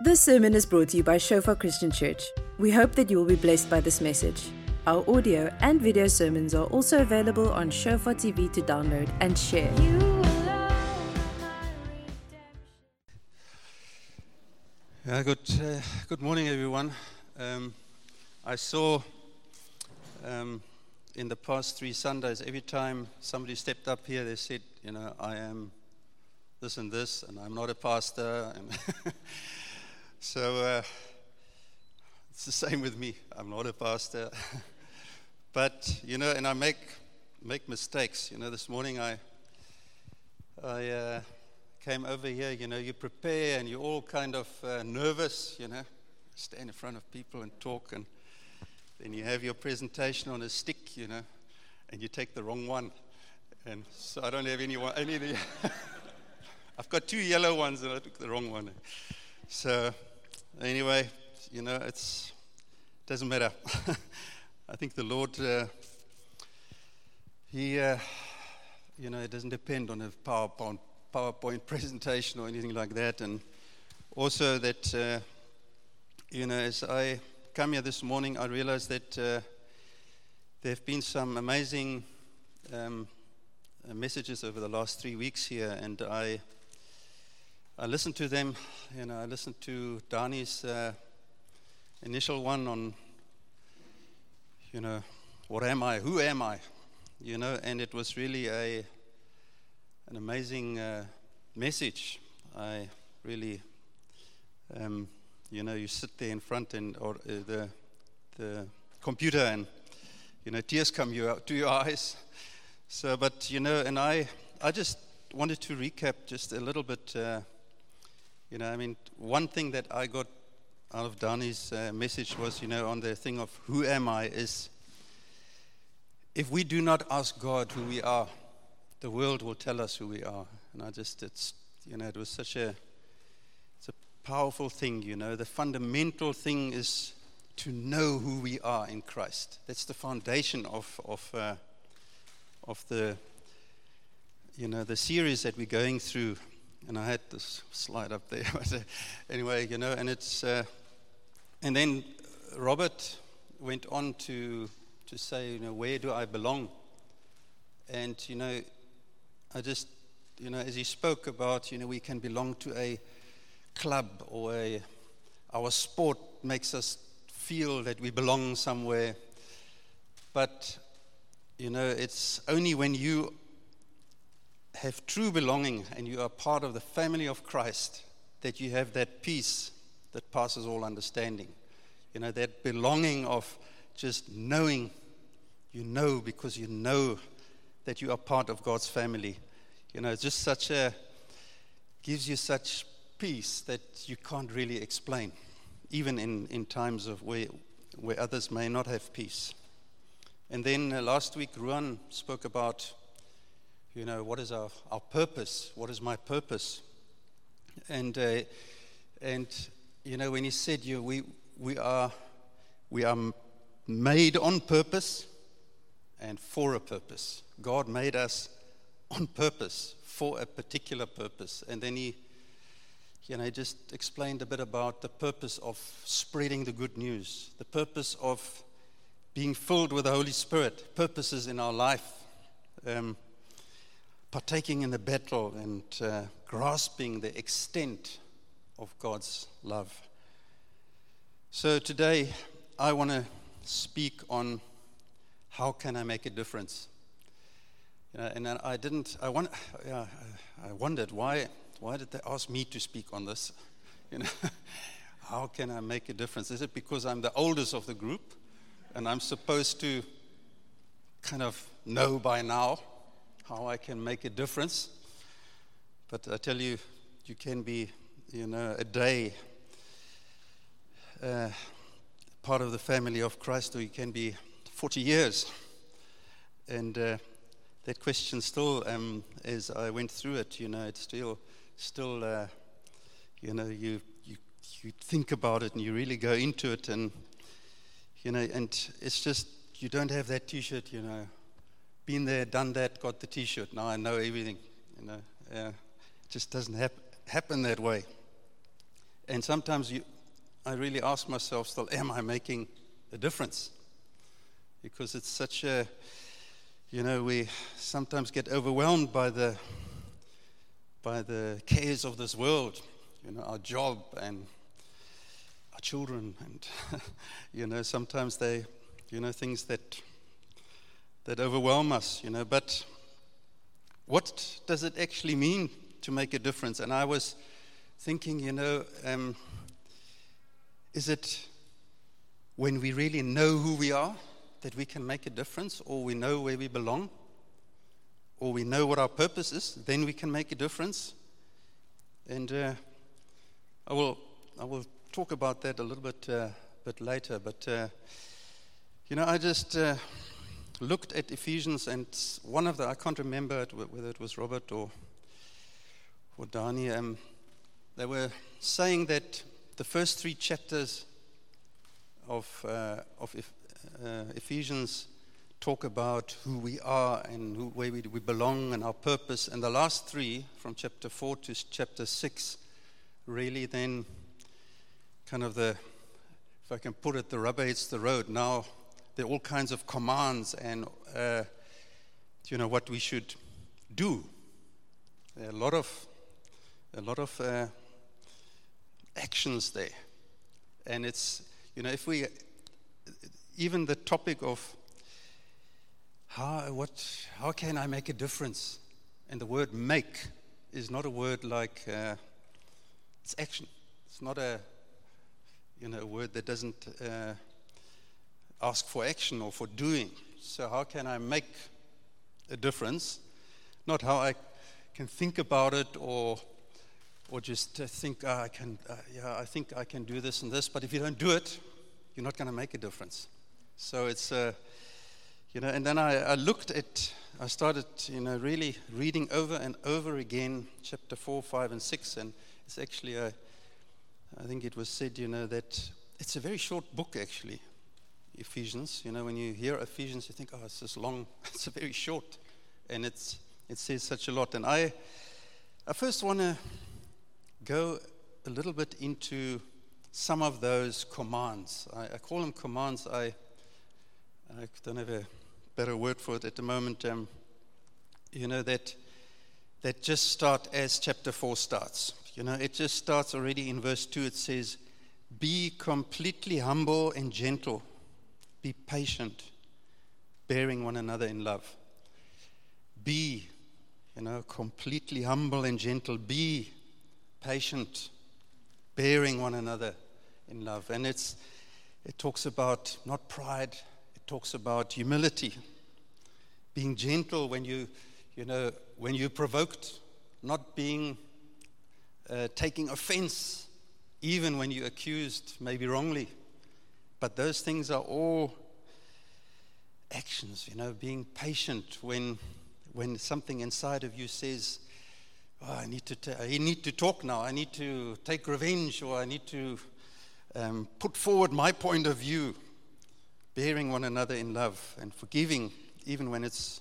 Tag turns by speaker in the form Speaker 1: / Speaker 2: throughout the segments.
Speaker 1: This sermon is brought to you by Shofar Christian Church. We hope that you will be blessed by this message. Our audio and video sermons are also available on Shofar TV to download and share.
Speaker 2: Yeah, good, uh, good morning, everyone. Um, I saw um, in the past three Sundays, every time somebody stepped up here, they said, you know, I am this and this, and I'm not a pastor. So uh, it's the same with me. I'm not a pastor. but, you know, and I make, make mistakes. You know, this morning I, I uh, came over here, you know, you prepare and you're all kind of uh, nervous, you know, stand in front of people and talk, and then you have your presentation on a stick, you know, and you take the wrong one. And so I don't have any, one, any. I've got two yellow ones and I took the wrong one. So, anyway, you know, it's doesn't matter. I think the Lord, uh, He, uh, you know, it doesn't depend on a PowerPoint PowerPoint presentation or anything like that. And also that, uh, you know, as I come here this morning, I realized that uh, there have been some amazing um, uh, messages over the last three weeks here, and I I listened to them. You know, I listened to Dani's uh, initial one on, you know, what am I? Who am I? You know, and it was really a an amazing uh, message. I really, um, you know, you sit there in front and or uh, the the computer and you know tears come you out to your eyes. So, but you know, and I I just wanted to recap just a little bit. You know, I mean, one thing that I got out of Dani's uh, message was, you know, on the thing of who am I is if we do not ask God who we are, the world will tell us who we are. And I just, it's, you know, it was such a, it's a powerful thing, you know. The fundamental thing is to know who we are in Christ. That's the foundation of, of, uh, of the, you know, the series that we're going through. And I had this slide up there. but uh, anyway, you know, and it's, uh, and then Robert went on to, to say, you know, where do I belong? And, you know, I just, you know, as he spoke about, you know, we can belong to a club or a, our sport makes us feel that we belong somewhere. But, you know, it's only when you have true belonging and you are part of the family of Christ that you have that peace that passes all understanding. You know, that belonging of just knowing, you know, because you know that you are part of God's family. You know, just such a, gives you such peace that you can't really explain, even in, in times of where, where others may not have peace. And then uh, last week, Ruan spoke about, you know, what is our, our purpose? What is my purpose? And, uh, and you know, when he said, you, we, we, are, we are made on purpose and for a purpose. God made us on purpose for a particular purpose. And then he, you know, just explained a bit about the purpose of spreading the good news, the purpose of being filled with the Holy Spirit, purposes in our life, um, partaking in the battle and uh, grasping the extent of God's love. So today, I want to speak on how can I make a difference. And I didn't. I, want, I wondered why. Why did they ask me to speak on this? You know, how can I make a difference? Is it because I'm the oldest of the group, and I'm supposed to kind of know by now how I can make a difference? But I tell you, you can be, you know, a day uh, part of the family of Christ, or you can be 40 years. And uh, that question still, um, as I went through it, you know, it's still, still, uh, you know, you, you, you think about it and you really go into it, and you know, and it's just you don't have that T-shirt, you know, been there, done that, got the T-shirt. Now I know everything, you know. It just doesn't hap- happen that way. and sometimes you, I really ask myself still, am I making a difference? Because it's such a, you know, we sometimes get overwhelmed by the, by the cares of this world, you know, our job and our children, and, you know, sometimes they, you know, things that, that overwhelm us, you know, but what does it actually mean to make a difference? And I was thinking, you know, um, is it when we really know who we are that we can make a difference, or we know where we belong, or we know what our purpose is, then we can make a difference? And uh, I, will, I will talk about that a little bit, uh, bit later, but uh, you know, I just uh, looked at Ephesians, and one of the, I can't remember whether it was Robert or, or Dani, um, they were saying that the first three chapters of, uh, of uh, Ephesians talk about who we are and who, where we, we belong and our purpose. And the last three, from chapter 4 to chapter 6, really then kind of the, if I can put it, the rubber hits the road. Now there are all kinds of commands and, uh, you know, what we should do. There are a lot of, a lot of uh, actions there. And it's, you know, if we, even the topic of how, what, how can I make a difference? And the word make is not a word like, uh, it's action. It's not a, you know, a word that doesn't uh, ask for action or for doing. So how can I make a difference? Not how I can think about it or or just think, oh, I can, uh, yeah, I think I can do this and this. But if you don't do it, you're not going to make a difference. So it's, uh, you know, and then I, I, looked at, I started, you know, really reading over and over again chapter 4, 5, and 6. And it's actually, a, I think it was said, you know, that it's a very short book, actually, Ephesians. You know, when you hear Ephesians, you think, oh, it's this long, it's very short. And it's, it says such a lot. And I, I first want to go a little bit into some of those commands. I, I call them commands. I, I, don't have a better word for it at the moment. Um, you know, that, that just start as chapter 4 starts. You know, it just starts already in verse 2. It says, Be completely humble and gentle, be patient, bearing one another in love. Be, you know, completely humble and gentle. Be patient, bearing one another in love. And it's, it talks about not pride, it talks about humility, being gentle when you, you know, when you're provoked, not being uh, taking offense, even when you're accused, maybe wrongly. But those things are all actions, you know, being patient when, when something inside of you says, oh, I, need to t- I need to talk now. I need to take revenge, or I need to um, put forward my point of view, bearing one another in love and forgiving, even when it's,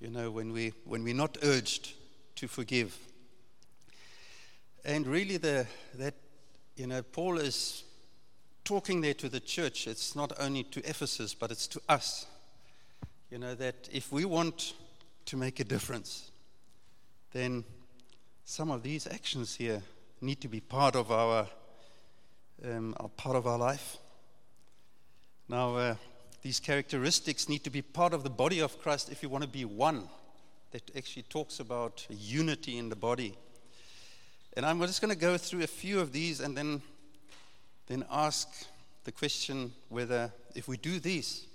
Speaker 2: you know, when, we, when we're not urged to forgive. And really, the, that, you know, Paul is talking there to the church. It's not only to Ephesus, but it's to us. You know, that if we want to make a difference, then some of these actions here need to be part of our, um, part of our life. Now, uh, these characteristics need to be part of the body of Christ if you want to be one. That actually talks about unity in the body. And I'm just going to go through a few of these and then, then ask the question whether if we do these,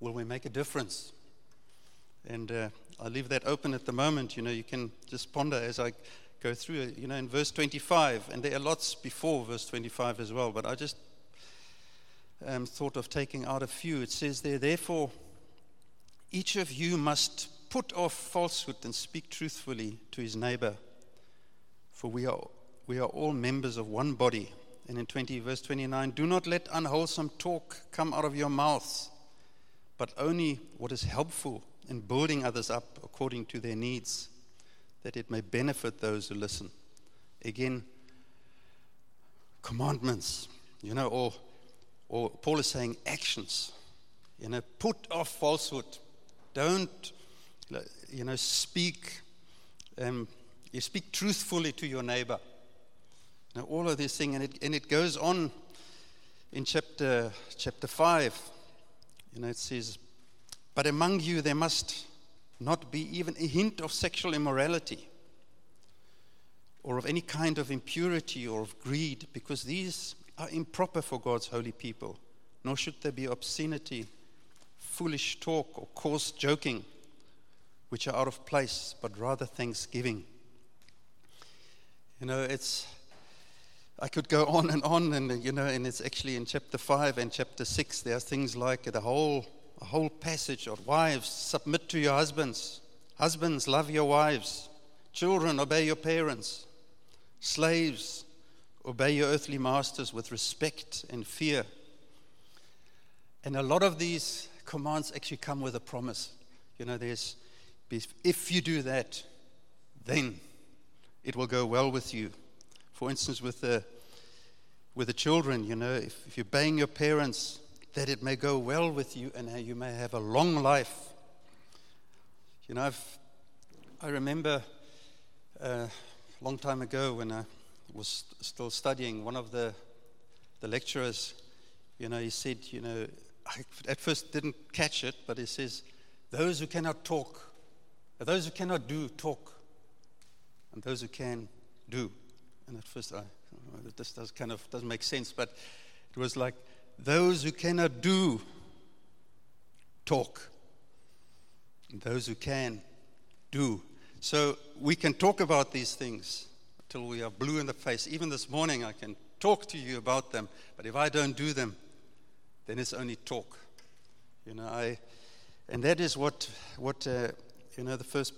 Speaker 2: will we make a difference? And uh, I'll leave that open at the moment. You know, you can just ponder as I go through it. You know, in verse 25, and there are lots before verse 25 as well, but I just um, thought of taking out a few. It says there, therefore, each of you must put off falsehood and speak truthfully to his neighbor, for we are, we are all members of one body. And in 20, verse 29, do not let unwholesome talk come out of your mouths, but only what is helpful in building others up according to their needs, that it may benefit those who listen. Again, commandments, you know, or, or Paul is saying actions. You know, put off falsehood. Don't, you know, speak, um, you speak truthfully to your neighbor. Know, all of these things, and it, and it goes on in chapter, chapter 5. You know, it says, But among you there must not be even a hint of sexual immorality or of any kind of impurity or of greed, because these are improper for God's holy people. Nor should there be obscenity foolish talk or coarse joking, which are out of place, but rather thanksgiving. You know, it's, I could go on and on, and, uh, you know, and it's actually in chapter 5 and chapter 6, there are things like the whole, a whole passage of wives, submit to your husbands. Husbands, love your wives. Children, obey your parents. Slaves, obey your earthly masters with respect and fear. And a lot of these commands actually come with a promise. You know, there's, if you do that, then it will go well with you. For instance, with the, with the children, you know, if, if you're obeying your parents, that it may go well with you and you may have a long life. You know, I've, I remember a long time ago when I was still studying, one of the, the lecturers, you know, he said, you know, I at first didn't catch it, but he says, Those who cannot talk, those who cannot do, talk, and those who can, do. And at first, I, this does kind of doesn't make sense, but it was like, Those who cannot do, talk, those who can, do. So we can talk about these things till we are blue in the face. Even this morning, I can talk to you about them, but if I don't do them, then it's only talk. You know, I, and that is what, what uh, you know, the first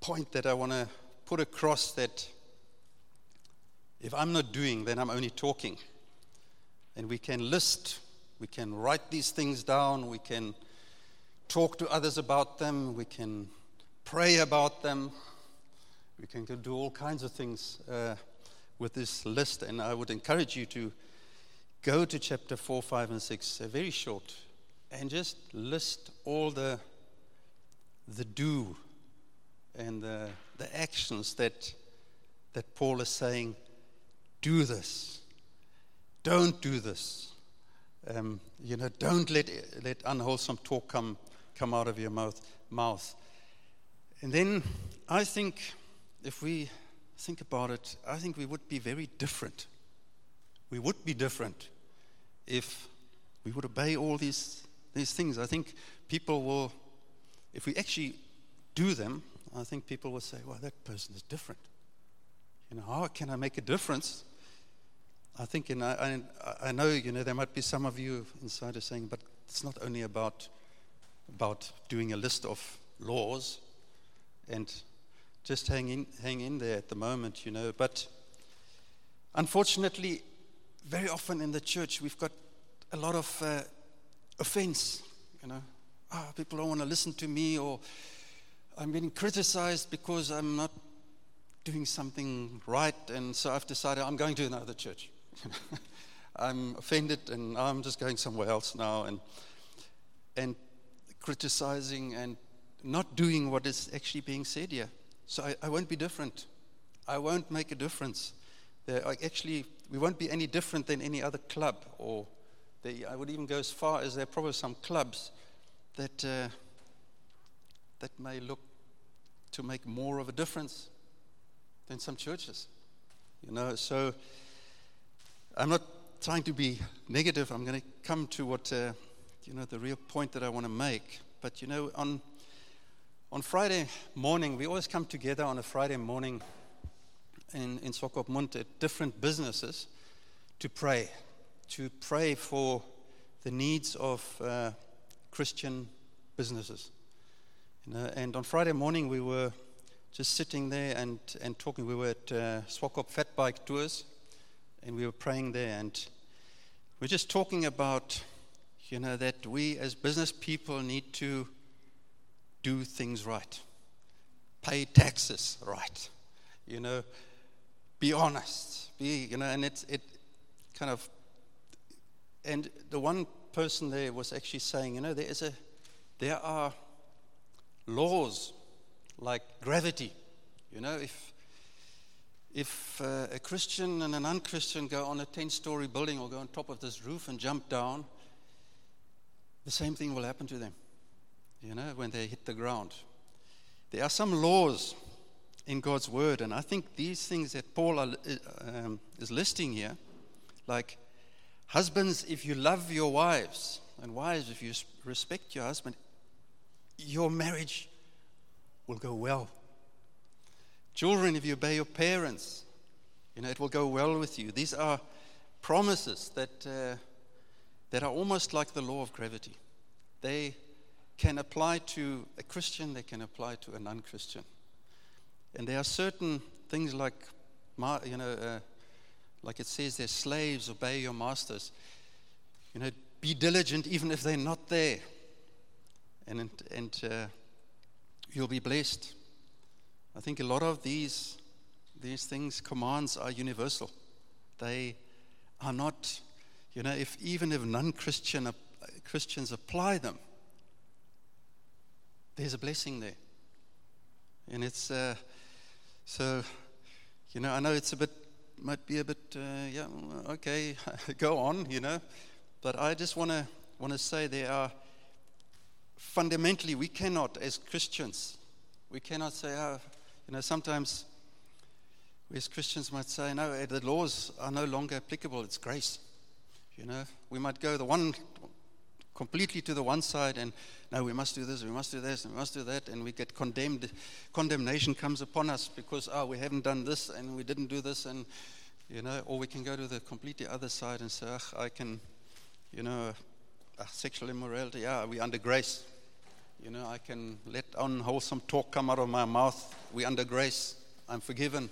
Speaker 2: point that I want to put across that if I'm not doing, then I'm only talking. And we can list, we can write these things down, we can talk to others about them, we can pray about them, we can do all kinds of things uh, with this list. And I would encourage you to go to chapter 4, 5, and 6, uh, very short, and just list all the, the do and the, the actions that, that Paul is saying do this, don't do this. Um, you know, don't let, let unwholesome talk come, come out of your mouth, mouth. And then I think if we think about it, I think we would be very different. We would be different if we would obey all these, these things, I think people will, if we actually do them, I think people will say, well, that person is different. You know, how can I make a difference? I think, and I, I, know, you know, there might be some of you inside are saying, but it's not only about, about doing a list of laws and just hang in, hang in there at the moment, you know. But unfortunately, very often in the church, we've got a lot of uh, offense. You know, oh, people don't want to listen to me, or I'm getting criticized because I'm not doing something right, and so I've decided I'm going to another church. I'm offended, and I'm just going somewhere else now, and and criticizing and not doing what is actually being said here. So I, I won't be different. I won't make a difference. There, actually, we won't be any different than any other club. Or they, I would even go as far as there are probably some clubs that, uh, that may look to make more of a difference than some churches. You know, so I'm not trying to be negative. I'm going to come to what, uh, you know, the real point that I want to make. But, you know, on, on Friday morning, we always come together on a Friday morning in, in Swakopmund at different businesses to pray, to pray for the needs of uh, Christian businesses. You know, and on Friday morning, we were just sitting there and, and talking. We were at uh, Swakop Fat Bike Tours, and we were praying there. And we we're just talking about, you know, that we as business people need to do things right, pay taxes right, you know, be honest, be, you know, and it's, it, kind of, and the one person there was actually saying, you know, there is a, there are laws like gravity. You know, if if uh, a Christian and an unchristian go on a 10 story building or go on top of this roof and jump down, the same thing will happen to them, you know, when they hit the ground. There are some laws in God's word, and I think these things that Paul are, um, is listing here, like husbands, if you love your wives, and wives, if you respect your husband, your marriage will go well. Children, if you obey your parents, you know, it will go well with you. These are promises that, uh, that are almost like the law of gravity. They can apply to a Christian, they can apply to a non Christian. And there are certain things like, you know, uh, like it says there, slaves, obey your masters. You know, be diligent even if they're not there. And, and uh, you'll be blessed. I think a lot of these, these things, commands, are universal. They are not, you know, if even if non Christian Christians apply them, there's a blessing there. And it's, uh, so, you know, I know it's a bit, might be a bit, uh, yeah, okay, go on, you know, but I just want to want to say there are fundamentally we cannot as Christians we cannot say oh, you know, sometimes we as Christians might say, no, eh, the laws are no longer applicable, it's grace. You know, we might go the one completely to the one side and no, we must do this, we must do this, and we must do that, and we get condemned. Condemnation comes upon us because, oh, we haven't done this and we didn't do this, and, you know, or we can go to the completely other side and say, I can, you know, uh, sexual immorality, yeah, we're under grace. You know, I can let unwholesome talk come out of my mouth. We under grace. I'm forgiven.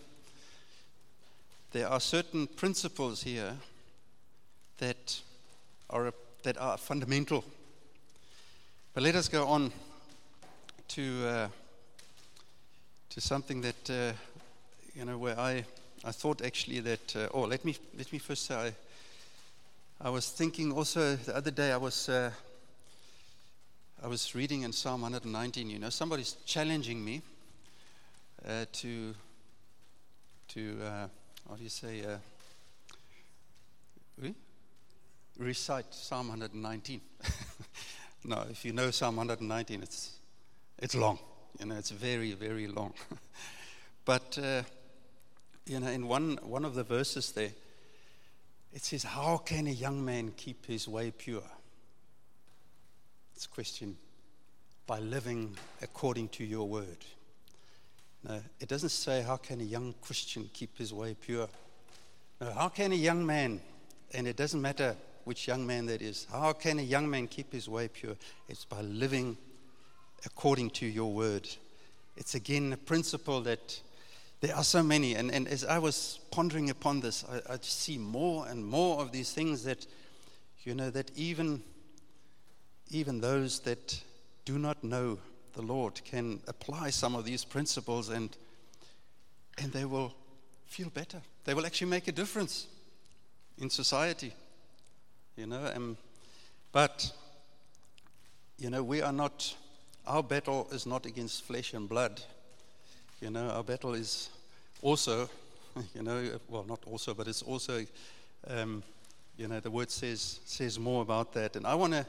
Speaker 2: There are certain principles here that are, that are fundamental. But let us go on to, uh, to something that, uh, you know, where I, I thought actually that, uh, oh, let me, let me first say, I, I was thinking also the other day, I was uh, I was reading in Psalm 119, you know, somebody's challenging me uh, to, to uh, how do you say, uh, recite Psalm 119. no, if you know Psalm 119, it's, it's long. You know, it's very, very long. but, uh, you know, in one, one of the verses there, it says, How can a young man keep his way pure? It's a question by living according to your word. No, it doesn't say, How can a young Christian keep his way pure? No, how can a young man, and it doesn't matter which young man that is, how can a young man keep his way pure? It's by living according to your word. It's again a principle that there are so many. And, and as I was pondering upon this, I, I see more and more of these things that, you know, that even even those that do not know the Lord can apply some of these principles and, and they will feel better. They will actually make a difference in society. You know, um, but, you know, we are not, our battle is not against flesh and blood. You know, our battle is also, you know, well, not also, but it's also, um, you know, the word says, says more about that. And I want to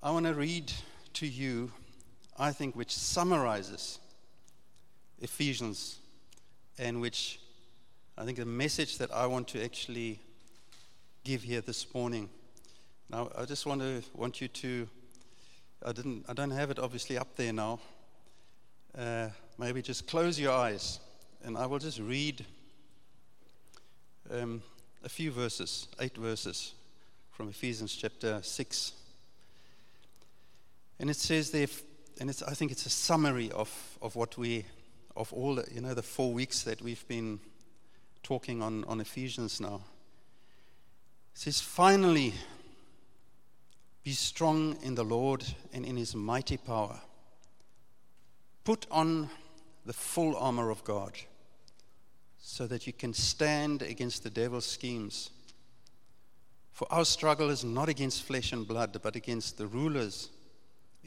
Speaker 2: I want to read to you, I think, which summarizes Ephesians and which I think the message that I want to actually give here this morning. Now, I just want to want you to. I didn't. I don't have it obviously up there now. Uh, maybe just close your eyes, and I will just read um, a few verses, eight verses from Ephesians chapter six. And it says there, and it's, I think it's a summary of, of what we, of all, the, you know, the four weeks that we've been talking on, on Ephesians now. It says, finally, be strong in the Lord and in his mighty power. Put on the full armor of God so that you can stand against the devil's schemes. For our struggle is not against flesh and blood, but against the rulers,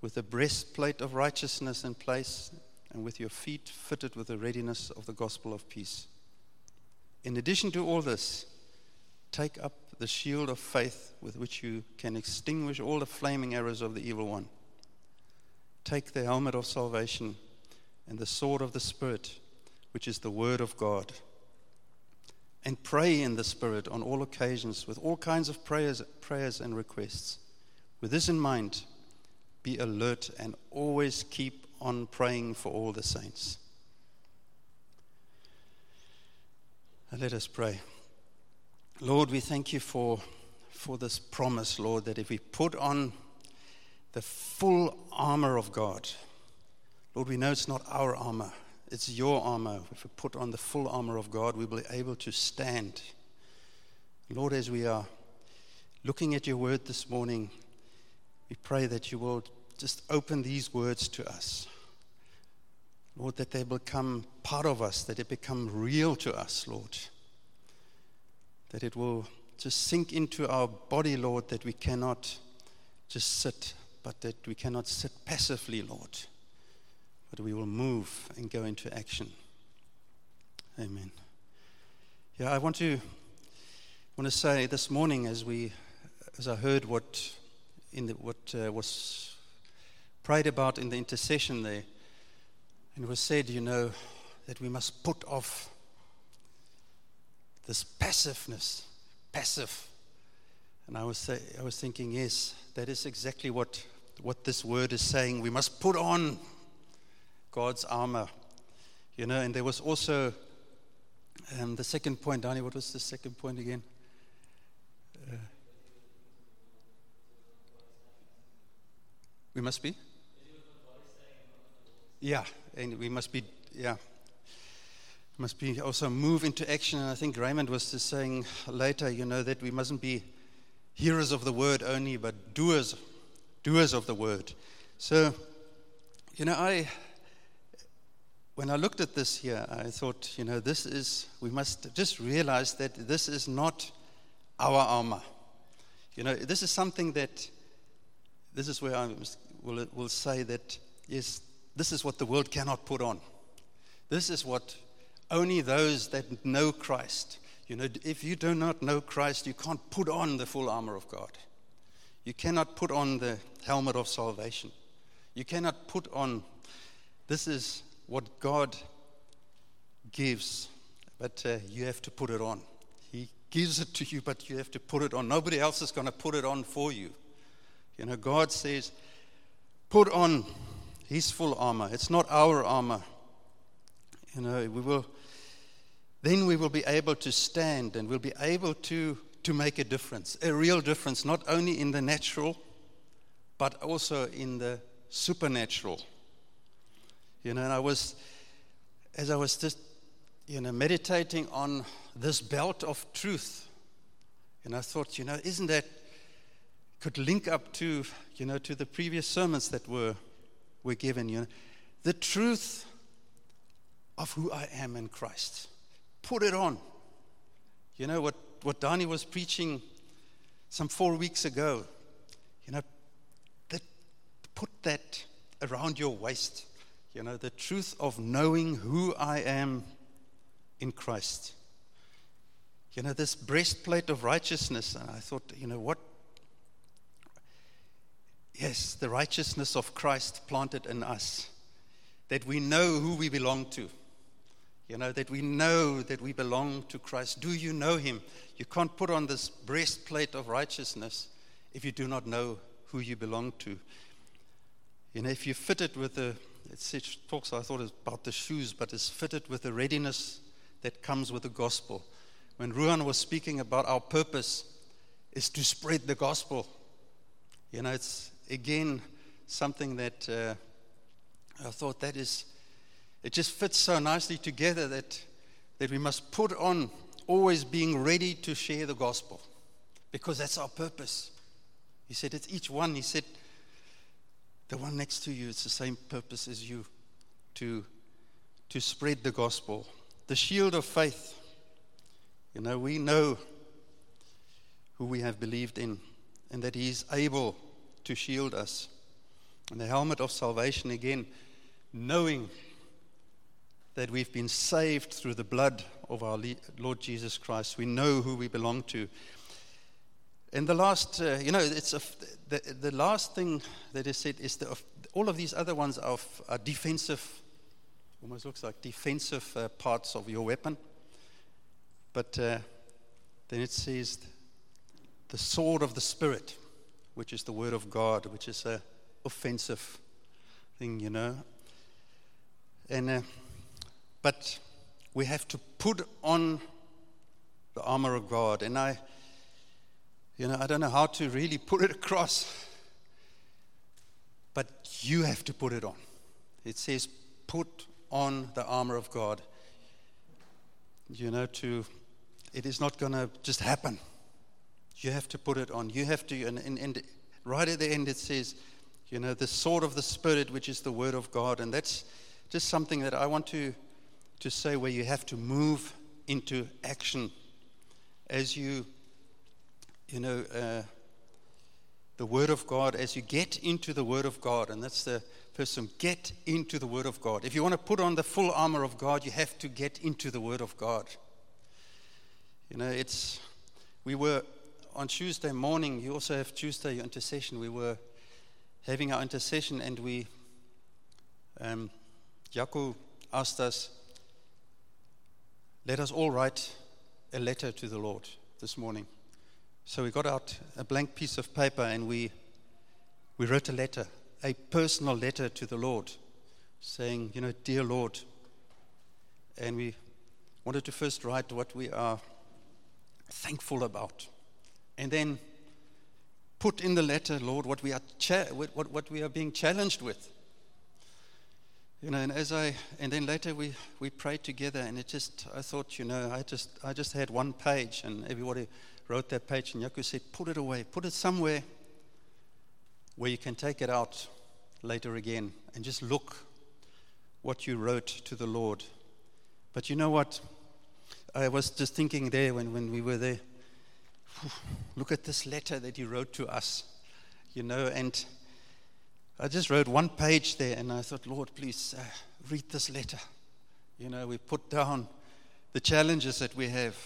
Speaker 2: with a breastplate of righteousness in place, and with your feet fitted with the readiness of the gospel of peace. In addition to all this, take up the shield of faith with which you can extinguish all the flaming arrows of the evil one. Take the helmet of salvation and the sword of the Spirit, which is the word of God and pray in the Spirit on all occasions with all kinds of prayers, prayers and requests. With this in mind, be alert and always keep on praying for all the saints. Let us pray. Lord, we thank you for, for this promise, Lord, that if we put on the full armor of God, Lord, we know it's not our armor, it's your armor. If we put on the full armor of God, we will be able to stand. Lord, as we are looking at your word this morning, we pray that you will just open these words to us. Lord, that they become part of us, that they become real to us, Lord. That it will just sink into our body, Lord, that we cannot just sit, but that we cannot sit passively, Lord but we will move and go into action. Amen. Yeah, I want to want to say this morning as we as I heard what in the, what uh, was prayed about in the intercession there, and it was said, you know, that we must put off this passiveness, passive. And I was say, I was thinking, yes, that is exactly what what this word is saying. We must put on God's armor. You know, and there was also um, the second point, Danny, what was the second point again? We must be? Yeah, and we must be, yeah. Must be also move into action. And I think Raymond was just saying later, you know, that we mustn't be hearers of the word only, but doers, doers of the word. So, you know, I when I looked at this here, I thought, you know, this is, we must just realize that this is not our armor. You know, this is something that, this is where I will, will say that, yes, this is what the world cannot put on. This is what only those that know Christ, you know, if you do not know Christ, you can't put on the full armor of God. You cannot put on the helmet of salvation. You cannot put on, this is what God gives, but uh, you have to put it on. He gives it to you, but you have to put it on. Nobody else is going to put it on for you. You know, God says, put on His full armor. It's not our armor. You know, we will. Then we will be able to stand and we'll be able to, to make a difference, a real difference, not only in the natural, but also in the supernatural. You know, and I was, as I was just, you know, meditating on this belt of truth, and I thought, you know, isn't that could link up to, you know, to the previous sermons that were were given, you know, the truth of who I am in Christ. Put it on. You know what what Donnie was preaching some four weeks ago. You know, that put that around your waist. You know, the truth of knowing who I am in Christ. You know, this breastplate of righteousness. And I thought, you know, what? Yes, the righteousness of Christ planted in us. That we know who we belong to. You know, that we know that we belong to Christ. Do you know Him? You can't put on this breastplate of righteousness if you do not know who you belong to. You know, if you fit it with the it talks, I thought, about the shoes, but it's fitted with the readiness that comes with the gospel. When Ruan was speaking about our purpose is to spread the gospel. You know, it's again something that uh, I thought that is, it just fits so nicely together that, that we must put on always being ready to share the gospel because that's our purpose. He said, it's each one. He said, the one next to you, it's the same purpose as you to, to spread the gospel. The shield of faith. You know, we know who we have believed in and that He is able to shield us. And the helmet of salvation, again, knowing that we've been saved through the blood of our Lord Jesus Christ. We know who we belong to. And the last, uh, you know, it's a, the, the last thing that is said is that all of these other ones are, are defensive, almost looks like defensive uh, parts of your weapon. But uh, then it says the sword of the Spirit, which is the word of God, which is a offensive thing, you know. And uh, but we have to put on the armor of God, and I you know, I don't know how to really put it across, but you have to put it on. It says, put on the armor of God. You know, to it is not going to just happen. You have to put it on. You have to, and, and, and right at the end it says, you know, the sword of the Spirit, which is the word of God. And that's just something that I want to, to say where you have to move into action as you you know, uh, the Word of God, as you get into the Word of God, and that's the first one, get into the Word of God. If you want to put on the full armor of God, you have to get into the Word of God. You know, it's, we were on Tuesday morning, you also have Tuesday intercession. We were having our intercession, and we, um, Jaco asked us, let us all write a letter to the Lord this morning. So we got out a blank piece of paper and we, we wrote a letter, a personal letter to the Lord, saying, you know, dear Lord. And we wanted to first write what we are thankful about. And then put in the letter, Lord, what we are, cha- what, what we are being challenged with. You know, and as I, and then later we, we prayed together, and it just, I thought, you know, I just, I just had one page, and everybody wrote that page, and Jaco said, Put it away, put it somewhere where you can take it out later again and just look what you wrote to the Lord. But you know what? I was just thinking there when, when we were there. Look at this letter that he wrote to us, you know, and I just wrote one page there and I thought, Lord, please uh, read this letter. You know, we put down the challenges that we have,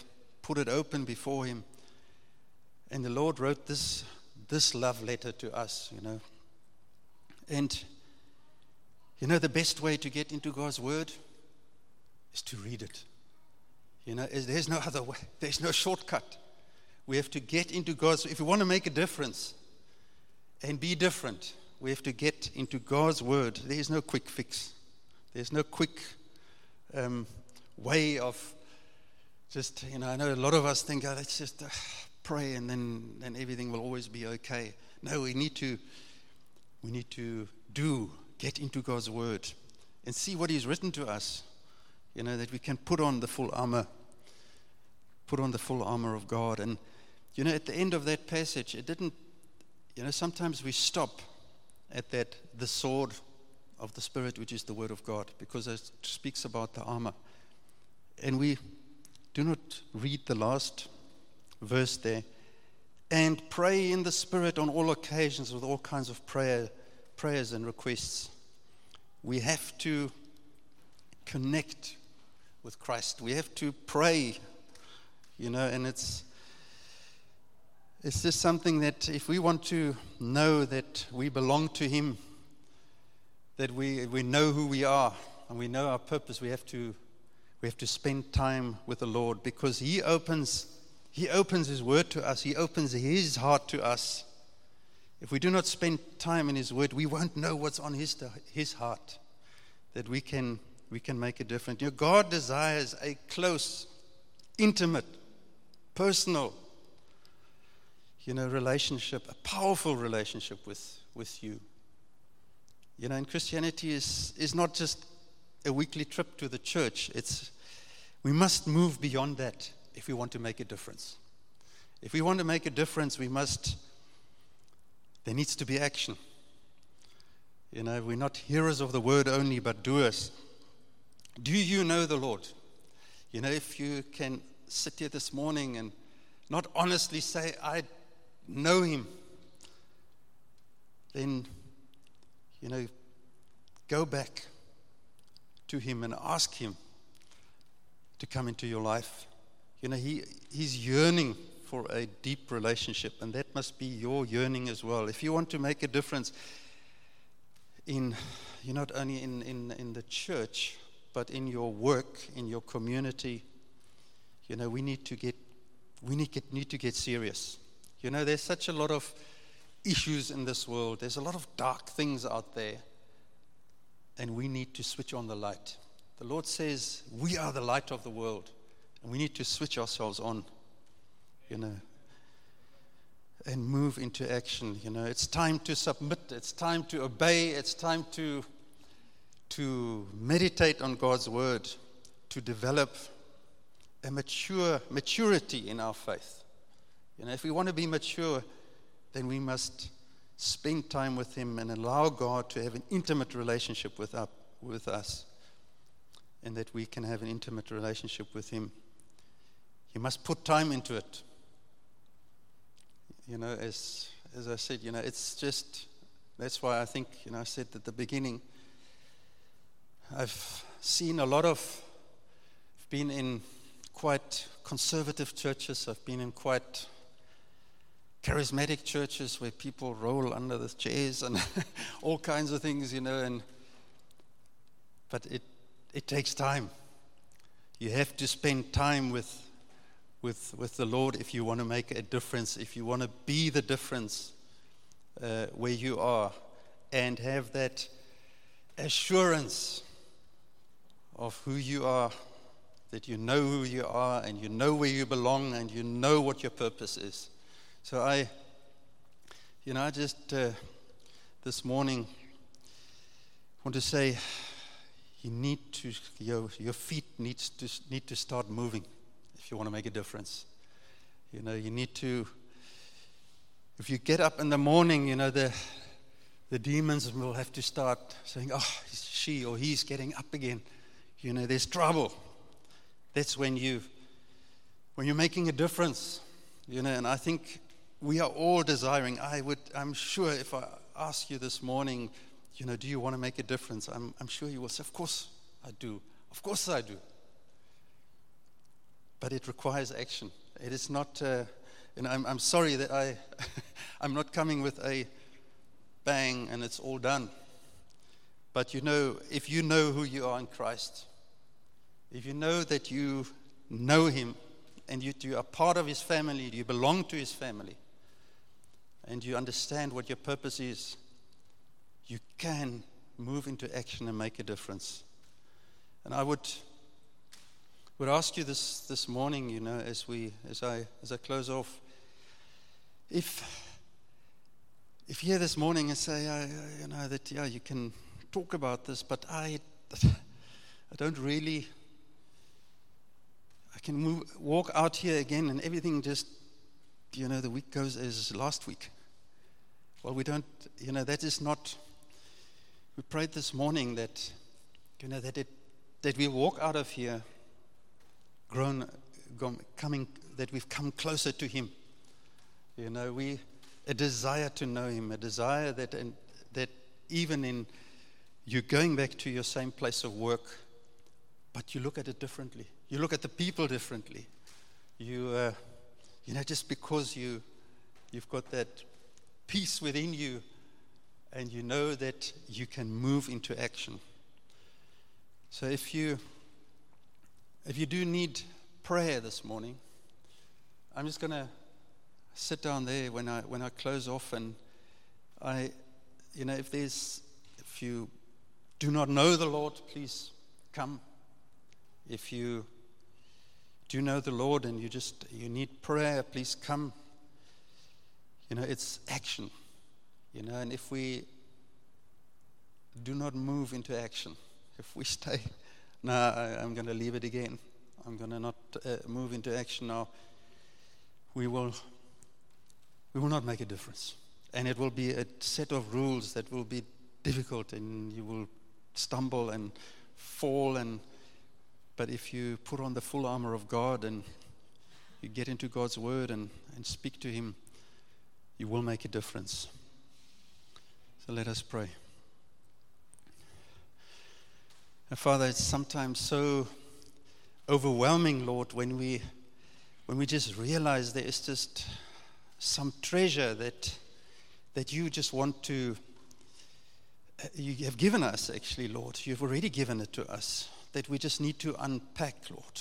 Speaker 2: put it open before him. And the Lord wrote this, this love letter to us, you know. And, you know, the best way to get into God's Word is to read it. You know, there's no other way, there's no shortcut. We have to get into God's, if we want to make a difference and be different, we have to get into God's Word. There is no quick fix, there's no quick um, way of just, you know, I know a lot of us think, oh, that's just, uh, pray and then, then everything will always be okay. No, we need to we need to do, get into God's word and see what He's written to us. You know, that we can put on the full armor, put on the full armor of God. And you know, at the end of that passage, it didn't, you know, sometimes we stop at that the sword of the Spirit, which is the word of God, because it speaks about the armor. And we do not read the last verse there. And pray in the Spirit on all occasions with all kinds of prayer, prayers and requests. We have to connect with Christ. We have to pray, you know, and it's it's just something that if we want to know that we belong to Him, that we, we know who we are and we know our purpose, we have to we have to spend time with the Lord because He opens he opens His word to us, He opens His heart to us. If we do not spend time in His word, we won't know what's on His, his heart, that we can, we can make a difference. You know, God desires a close, intimate, personal, you know, relationship, a powerful relationship with, with you. You know, and Christianity is, is not just a weekly trip to the church. It's, we must move beyond that if we want to make a difference. If we want to make a difference, we must, there needs to be action. You know, we're not hearers of the word only, but doers. Do you know the Lord? You know, if you can sit here this morning and not honestly say, I know him, then, you know, go back to him and ask him to come into your life. You know, he, he's yearning for a deep relationship, and that must be your yearning as well. If you want to make a difference in, you're not only in, in, in the church, but in your work, in your community, you know, we need to get, we need, get, need to get serious. You know, there's such a lot of issues in this world. There's a lot of dark things out there. And we need to switch on the light. The Lord says, We are the light of the world. And we need to switch ourselves on, you know, and move into action. You know, it's time to submit, it's time to obey, it's time to, to meditate on God's word, to develop a mature maturity in our faith. You know, if we want to be mature, then we must spend time with Him and allow God to have an intimate relationship with, up, with us, and that we can have an intimate relationship with Him. You must put time into it. You know, as as I said, you know, it's just that's why I think, you know, I said at the beginning, I've seen a lot of, I've been in quite conservative churches. I've been in quite charismatic churches where people roll under the chairs and all kinds of things, you know. And but it it takes time. You have to spend time with with with the Lord if you want to make a difference. If you want to be the difference uh, where you are, and have that assurance of who you are that you know who you are and you know where you belong and you know what your purpose is. So I, you know, I just uh, this morning want to say you need to your your feet needs to need to start moving if you want to make a difference. You know, you need to. If you get up in the morning, you know the the demons will have to start saying, "Oh, she or he's getting up again." You know, there's trouble. That's when you when you're making a difference, you know, and I think we are all desiring. I would I'm sure if I ask you this morning, you know, do you want to make a difference? I'm I'm sure you will say, Of course I do. Of course I do. But it requires action. It is not uh, and I'm, I'm sorry that I, I'm not coming with a bang and it's all done. But you know, if you know who you are in Christ, if you know that you know Him and you, you are part of His family, you belong to His family, and you understand what your purpose is, you can move into action and make a difference. And I would would ask you this this morning, you know, as we as I as I close off, if if you're here this morning and say, uh, you know, that yeah, you can talk about this, but I I don't really I can move, walk out here again and everything just, you know, the week goes as last week. Well, we don't, you know, that is not. We prayed this morning that, you know, that it, that we walk out of here, grown, coming, that we've come closer to Him. You know, we a desire to know Him, a desire that, and, that even in you going back to your same place of work, but you look at it differently. You look at the people differently. You, uh, you know, just because you, you've got that peace within you and you know that you can move into action. So if you, if you do need prayer this morning, I'm just going to sit down there when I, when I close off and I, you know, if there's, if you do not know the Lord, please come. If you do know the Lord and you just you need prayer, please come. You know, it's action. You know, and if we do not move into action, if we stay, no, I, am going to leave it again. I'm going to not uh, move into action now. We will, we will not make a difference. And it will be a set of rules that will be difficult and you will stumble and fall and but if you put on the full armor of God and you get into God's word and, and speak to him, you will make a difference. So let us pray. And Father, it's sometimes so overwhelming, Lord, when we when we just realize there is just some treasure that that you just want to you have given us, actually, Lord. You've already given it to us that we just need to unpack, Lord.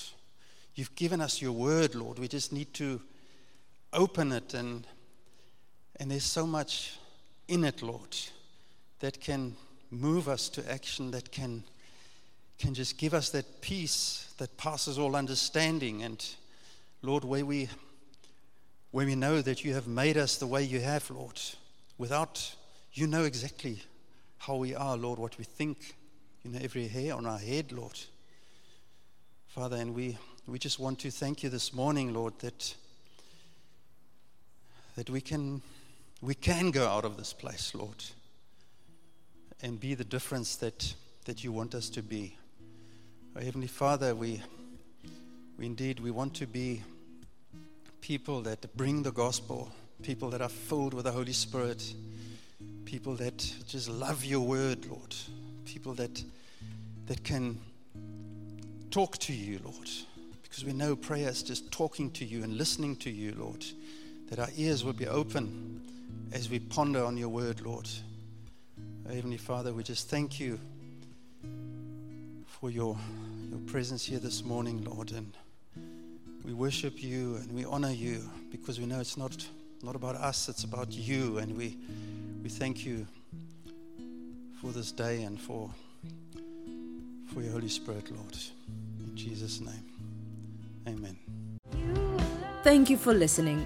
Speaker 2: You've given us your word, Lord. We just need to open it, and, and there's so much in it, Lord, that can move us to action, that can, can just give us that peace that passes all understanding. And, Lord, where we, where we know that you have made us the way you have, Lord, without you know exactly how we are, Lord, what we think, you know, every hair on our head, Lord. Father, and we, we just want to thank you this morning, Lord, that, that we, can, we can go out of this place, Lord, and be the difference that, that you want us to be. Our Heavenly Father, we, we indeed we want to be people that bring the gospel, people that are filled with the Holy Spirit people that just love your word, Lord. People that, that can talk to you, Lord. Because we know prayer is just talking to you and listening to you, Lord. That our ears will be open as we ponder on your word, Lord. Heavenly Father, we just thank you for your, your presence here this morning, Lord. And we worship you and we honor you because we know it's not, not about us, it's about you. And we we thank you for this day and for, for your Holy Spirit, Lord. In Jesus' name, amen.
Speaker 1: Thank you for listening.